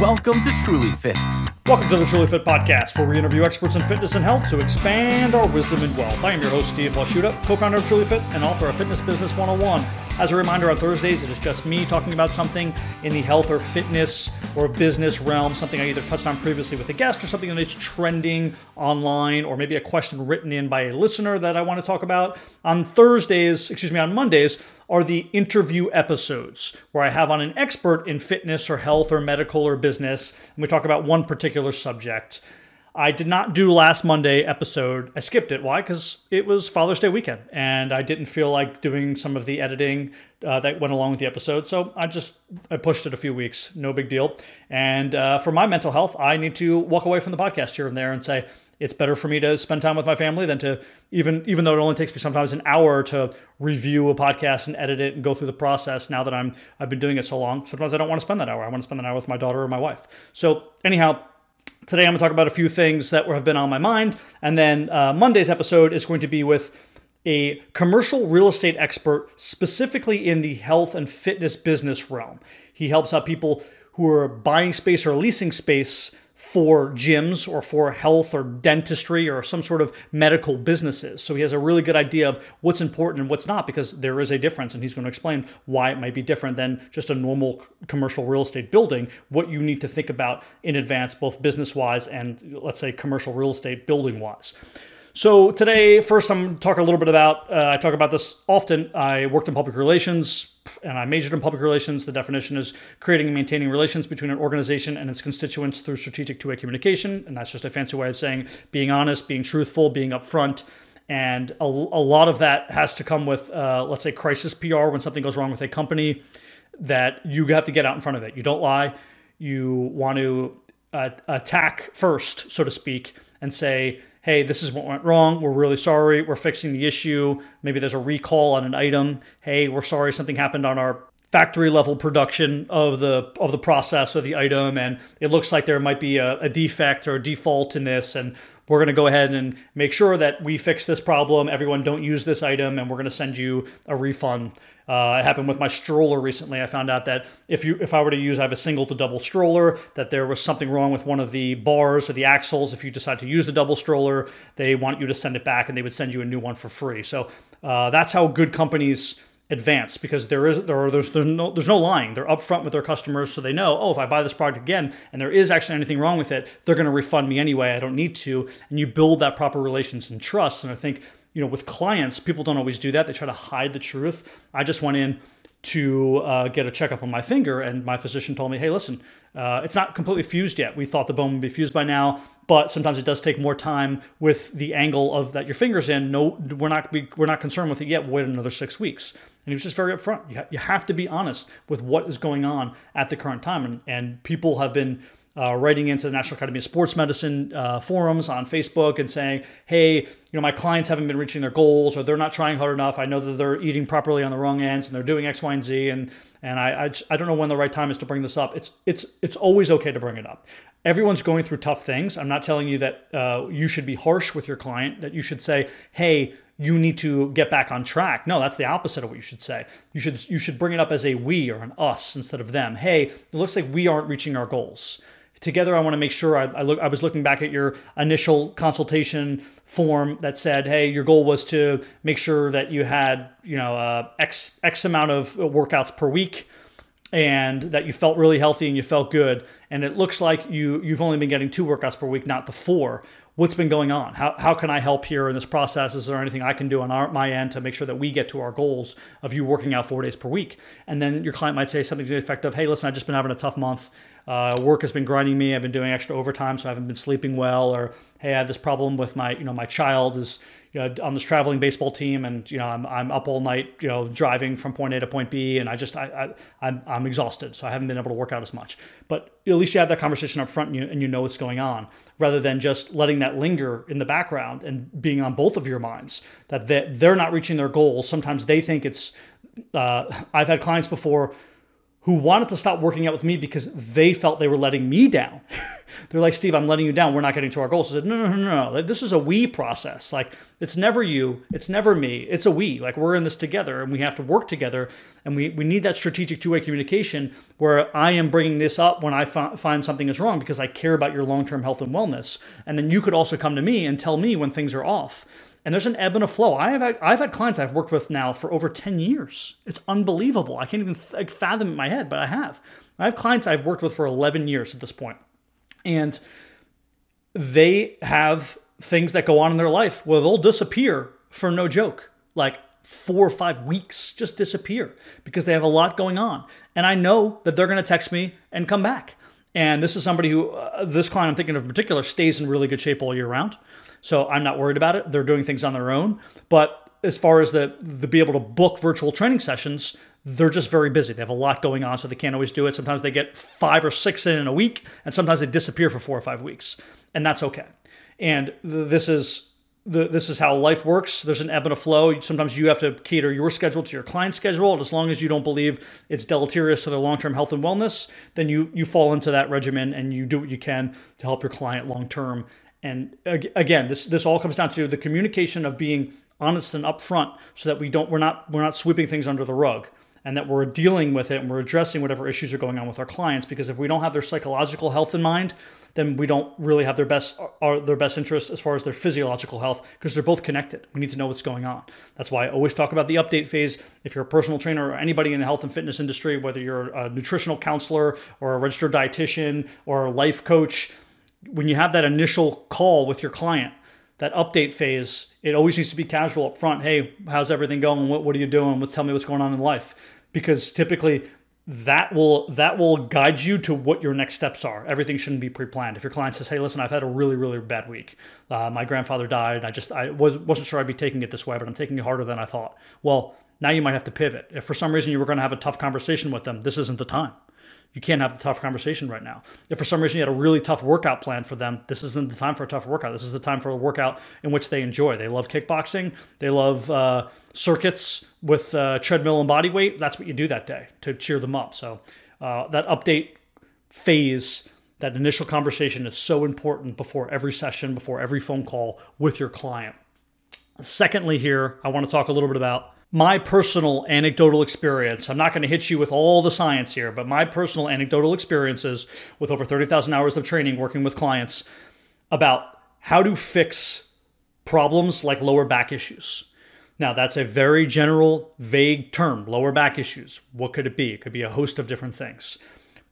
Welcome to Truly Fit. Welcome to the Truly Fit Podcast, where we interview experts in fitness and health to expand our wisdom and wealth. I am your host, Steve Washuta, co founder of Truly Fit and author of Fitness Business 101. As a reminder, on Thursdays, it is just me talking about something in the health or fitness or business realm, something I either touched on previously with a guest or something that is trending online, or maybe a question written in by a listener that I want to talk about. On Thursdays, excuse me, on Mondays, are the interview episodes where I have on an expert in fitness or health or medical or business, and we talk about one particular subject. I did not do last Monday episode. I skipped it. Why? Because it was Father's Day weekend, and I didn't feel like doing some of the editing uh, that went along with the episode. So I just I pushed it a few weeks. No big deal. And uh, for my mental health, I need to walk away from the podcast here and there and say, it's better for me to spend time with my family than to even even though it only takes me sometimes an hour to review a podcast and edit it and go through the process now that I'm I've been doing it so long sometimes I don't want to spend that hour I want to spend that hour with my daughter or my wife so anyhow today I'm going to talk about a few things that have been on my mind and then uh, Monday's episode is going to be with a commercial real estate expert specifically in the health and fitness business realm. He helps out people who are buying space or leasing space for gyms or for health or dentistry or some sort of medical businesses. So he has a really good idea of what's important and what's not because there is a difference. And he's going to explain why it might be different than just a normal commercial real estate building, what you need to think about in advance, both business wise and let's say commercial real estate building wise. So today, first, I'm talk a little bit about. Uh, I talk about this often. I worked in public relations, and I majored in public relations. The definition is creating and maintaining relations between an organization and its constituents through strategic two-way communication, and that's just a fancy way of saying being honest, being truthful, being upfront. And a, a lot of that has to come with, uh, let's say, crisis PR when something goes wrong with a company. That you have to get out in front of it. You don't lie. You want to uh, attack first, so to speak, and say hey, this is what went wrong. We're really sorry. We're fixing the issue. Maybe there's a recall on an item. Hey, we're sorry something happened on our factory level production of the of the process of the item and it looks like there might be a, a defect or a default in this and we're going to go ahead and make sure that we fix this problem. Everyone don't use this item, and we're going to send you a refund. Uh, it happened with my stroller recently. I found out that if you if I were to use, I have a single to double stroller, that there was something wrong with one of the bars or the axles. If you decide to use the double stroller, they want you to send it back, and they would send you a new one for free. So uh, that's how good companies advance because there is there are there's there's no there's no lying. They're upfront with their customers so they know, oh, if I buy this product again and there is actually anything wrong with it, they're going to refund me anyway. I don't need to. And you build that proper relations and trust. And I think, you know, with clients, people don't always do that. They try to hide the truth. I just went in to uh, get a checkup on my finger, and my physician told me, "Hey, listen, uh, it's not completely fused yet. We thought the bone would be fused by now, but sometimes it does take more time with the angle of that your finger's in. No, we're not we're not concerned with it yet. Wait another six weeks." And he was just very upfront. You, ha- you have to be honest with what is going on at the current time, and, and people have been uh, writing into the National Academy of Sports Medicine uh, forums on Facebook and saying, "Hey, you know, my clients haven't been reaching their goals, or they're not trying hard enough. I know that they're eating properly on the wrong ends, and they're doing X, Y, and Z, and and I I, I don't know when the right time is to bring this up. It's it's it's always okay to bring it up. Everyone's going through tough things. I'm not telling you that uh, you should be harsh with your client. That you should say, "Hey." you need to get back on track. No, that's the opposite of what you should say. You should you should bring it up as a we or an us instead of them. Hey, it looks like we aren't reaching our goals together i want to make sure I, I, look i was looking back at your initial consultation form that said hey your goal was to make sure that you had you know uh, x x amount of workouts per week and that you felt really healthy and you felt good. And it looks like you you've only been getting two workouts per week not the four. What's been going on? How, how can i help here in this process? Is there anything i can do on our, my end to make sure that we get to our goals of you working out four days per week? And then your client might say something to the effect of hey listen i've just been having a tough month uh, work has been grinding me. I've been doing extra overtime, so I haven't been sleeping well. Or hey, I have this problem with my, you know, my child is you know, on this traveling baseball team, and you know, I'm, I'm up all night, you know, driving from point A to point B, and I just I, I I'm, I'm exhausted, so I haven't been able to work out as much. But at least you have that conversation up front, and you and you know what's going on, rather than just letting that linger in the background and being on both of your minds that they, they're not reaching their goals. Sometimes they think it's. Uh, I've had clients before who wanted to stop working out with me because they felt they were letting me down. They're like, Steve, I'm letting you down. We're not getting to our goals. I said, no, no, no, no. This is a we process. Like, it's never you. It's never me. It's a we. Like, we're in this together and we have to work together. And we, we need that strategic two way communication where I am bringing this up when I f- find something is wrong because I care about your long term health and wellness. And then you could also come to me and tell me when things are off. And there's an ebb and a flow. I have had, I've had clients I've worked with now for over 10 years. It's unbelievable. I can't even th- fathom it in my head, but I have. I have clients I've worked with for 11 years at this point. And they have things that go on in their life where they'll disappear for no joke. Like four or five weeks just disappear because they have a lot going on. And I know that they're going to text me and come back. And this is somebody who, uh, this client I'm thinking of in particular, stays in really good shape all year round. So I'm not worried about it. They're doing things on their own. But as far as the the be able to book virtual training sessions, they're just very busy. They have a lot going on, so they can't always do it. Sometimes they get five or six in in a week, and sometimes they disappear for four or five weeks, and that's okay. And th- this is the, this is how life works. There's an ebb and a flow. Sometimes you have to cater your schedule to your client's schedule. And as long as you don't believe it's deleterious to their long-term health and wellness, then you you fall into that regimen and you do what you can to help your client long term and again, this this all comes down to the communication of being honest and upfront, so that we don't we're not we're not sweeping things under the rug, and that we're dealing with it and we're addressing whatever issues are going on with our clients. Because if we don't have their psychological health in mind, then we don't really have their best or their best interest as far as their physiological health because they're both connected. We need to know what's going on. That's why I always talk about the update phase. If you're a personal trainer or anybody in the health and fitness industry, whether you're a nutritional counselor or a registered dietitian or a life coach, when you have that initial call with your client, that update phase, it always needs to be casual up front. Hey, how's everything going? What, what are you doing? Tell me what's going on in life. Because typically that will that will guide you to what your next steps are. Everything shouldn't be pre-planned. If your client says, "Hey, listen, I've had a really really bad week. Uh, my grandfather died. I just I was wasn't sure I'd be taking it this way, but I'm taking it harder than I thought." Well, now you might have to pivot. If for some reason you were going to have a tough conversation with them, this isn't the time you can't have the tough conversation right now. If for some reason you had a really tough workout plan for them, this isn't the time for a tough workout. This is the time for a workout in which they enjoy. They love kickboxing. They love uh, circuits with uh, treadmill and body weight. That's what you do that day to cheer them up. So uh, that update phase, that initial conversation is so important before every session, before every phone call with your client. Secondly, here, I want to talk a little bit about my personal anecdotal experience. I'm not going to hit you with all the science here, but my personal anecdotal experiences with over 30,000 hours of training working with clients about how to fix problems like lower back issues. Now, that's a very general, vague term lower back issues. What could it be? It could be a host of different things.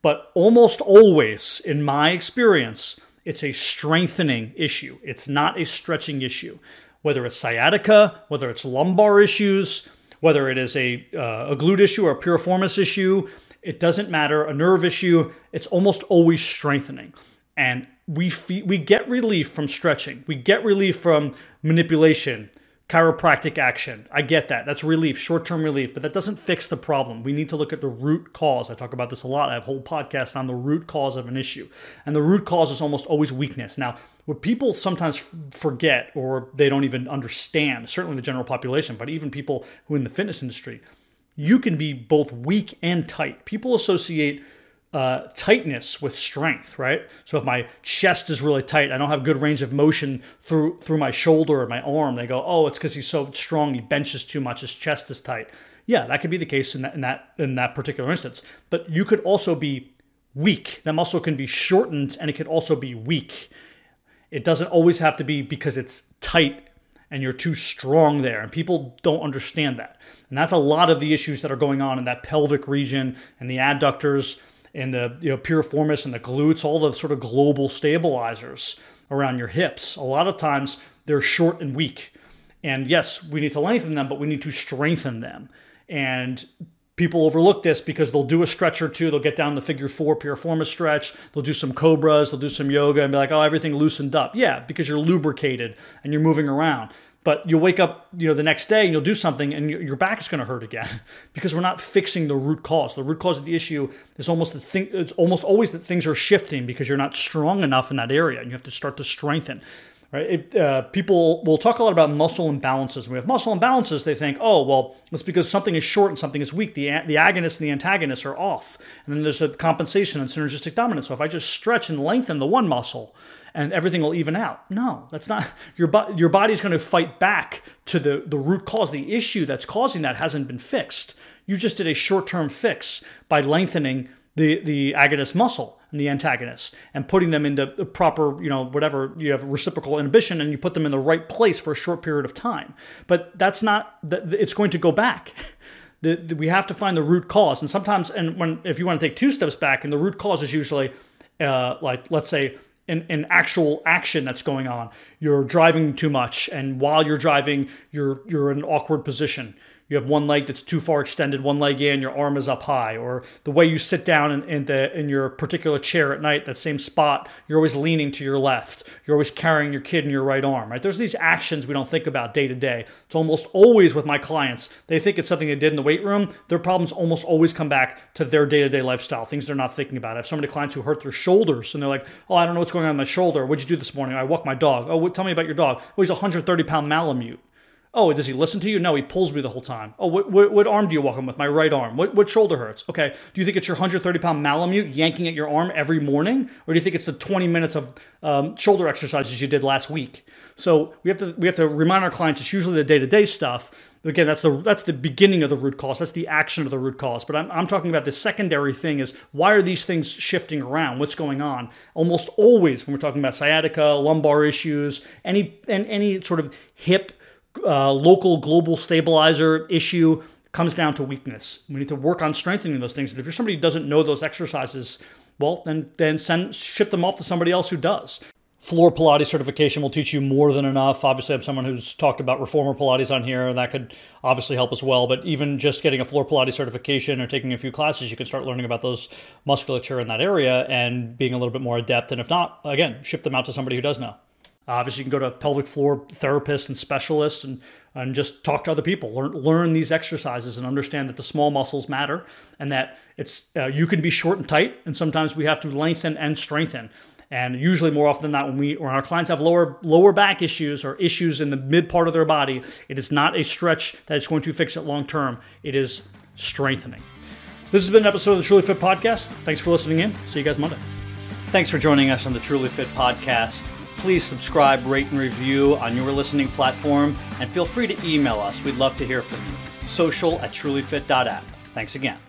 But almost always, in my experience, it's a strengthening issue. It's not a stretching issue whether it's sciatica, whether it's lumbar issues, whether it is a, uh, a glute issue or a piriformis issue, it doesn't matter, a nerve issue, it's almost always strengthening. And we, fe- we get relief from stretching, we get relief from manipulation, chiropractic action. I get that. That's relief, short term relief, but that doesn't fix the problem. We need to look at the root cause. I talk about this a lot. I have whole podcasts on the root cause of an issue. And the root cause is almost always weakness. Now, what people sometimes forget or they don't even understand, certainly the general population, but even people who in the fitness industry, you can be both weak and tight. People associate uh, tightness with strength, right? So if my chest is really tight, I don't have good range of motion through through my shoulder or my arm. They go, oh, it's because he's so strong. He benches too much. His chest is tight. Yeah, that could be the case in that in that in that particular instance. But you could also be weak. That muscle can be shortened, and it could also be weak. It doesn't always have to be because it's tight and you're too strong there. And people don't understand that. And that's a lot of the issues that are going on in that pelvic region and the adductors and the you know, piriformis and the glutes, all the sort of global stabilizers around your hips. A lot of times they're short and weak. And yes, we need to lengthen them, but we need to strengthen them. And people overlook this because they'll do a stretch or two. They'll get down the figure four piriformis stretch. They'll do some cobras. They'll do some yoga and be like, oh, everything loosened up. Yeah, because you're lubricated and you're moving around but you'll wake up you know the next day and you'll do something and your back is going to hurt again because we're not fixing the root cause. The root cause of the issue is almost the thing it's almost always that things are shifting because you're not strong enough in that area and you have to start to strengthen right? It, uh, people will talk a lot about muscle imbalances. When we have muscle imbalances, they think, oh, well, it's because something is short and something is weak. The, the agonist and the antagonist are off. And then there's a compensation and synergistic dominance. So if I just stretch and lengthen the one muscle, and everything will even out. No, that's not your bo- your body's going to fight back to the the root cause. The issue that's causing that hasn't been fixed. You just did a short-term fix by lengthening the the agonist muscle and the antagonist and putting them into the proper, you know, whatever you have reciprocal inhibition and you put them in the right place for a short period of time. But that's not it's going to go back. The, the, we have to find the root cause, and sometimes, and when if you want to take two steps back, and the root cause is usually, uh, like let's say an, an actual action that's going on. You're driving too much, and while you're driving, you're you're in an awkward position you have one leg that's too far extended, one leg in, your arm is up high, or the way you sit down in, in, the in your particular chair at night, that same spot, you're always leaning to your left. You're always carrying your kid in your right arm, right? There's these actions we don't think about day to day. It's almost always with my clients. They think it's something they did in the weight room. Their problems almost always come back to their day to day lifestyle, things they're not thinking about. I have so many clients who hurt their shoulders and they're like, oh, I don't know what's going on in my shoulder. What'd you do this morning? I walked my dog. Oh, what, tell me about your dog. Oh, he's a 130 pound Malamute. Oh, does he listen to you? No, he pulls me the whole time. Oh, what, what, what arm do you walk him with? My right arm. What, what shoulder hurts? Okay. Do you think it's your 130 pound Malamute yanking at your arm every morning? Or do you think it's the 20 minutes of um, shoulder exercises you did last week? So we have to we have to remind our clients it's usually the day to day stuff. Again, that's the that's the beginning of the root cause. That's the action of the root cause. But I'm, I'm talking about the secondary thing is why are these things shifting around? What's going on? Almost always when we're talking about sciatica, lumbar issues, any and any sort of hip uh, local global stabilizer issue comes down to weakness. We need to work on strengthening those things. And if you're somebody who doesn't know those exercises, well, then then send ship them off to somebody else who does. Floor Pilates certification will teach you more than enough. Obviously, I'm someone who's talked about reformer Pilates on here, and that could obviously help as well. But even just getting a floor Pilates certification or taking a few classes, you can start learning about those musculature in that area and being a little bit more adept. And if not, again, ship them out to somebody who does know. Obviously, you can go to pelvic floor therapists and specialists and, and just talk to other people. Learn, learn these exercises and understand that the small muscles matter and that it's uh, you can be short and tight, and sometimes we have to lengthen and strengthen. And usually, more often than not, when we when our clients have lower lower back issues or issues in the mid part of their body, it is not a stretch that is going to fix it long term. It is strengthening. This has been an episode of the Truly Fit Podcast. Thanks for listening in. See you guys Monday. Thanks for joining us on the Truly Fit Podcast please subscribe, rate, and review on your listening platform, and feel free to email us. We'd love to hear from you. Social at trulyfit.app. Thanks again.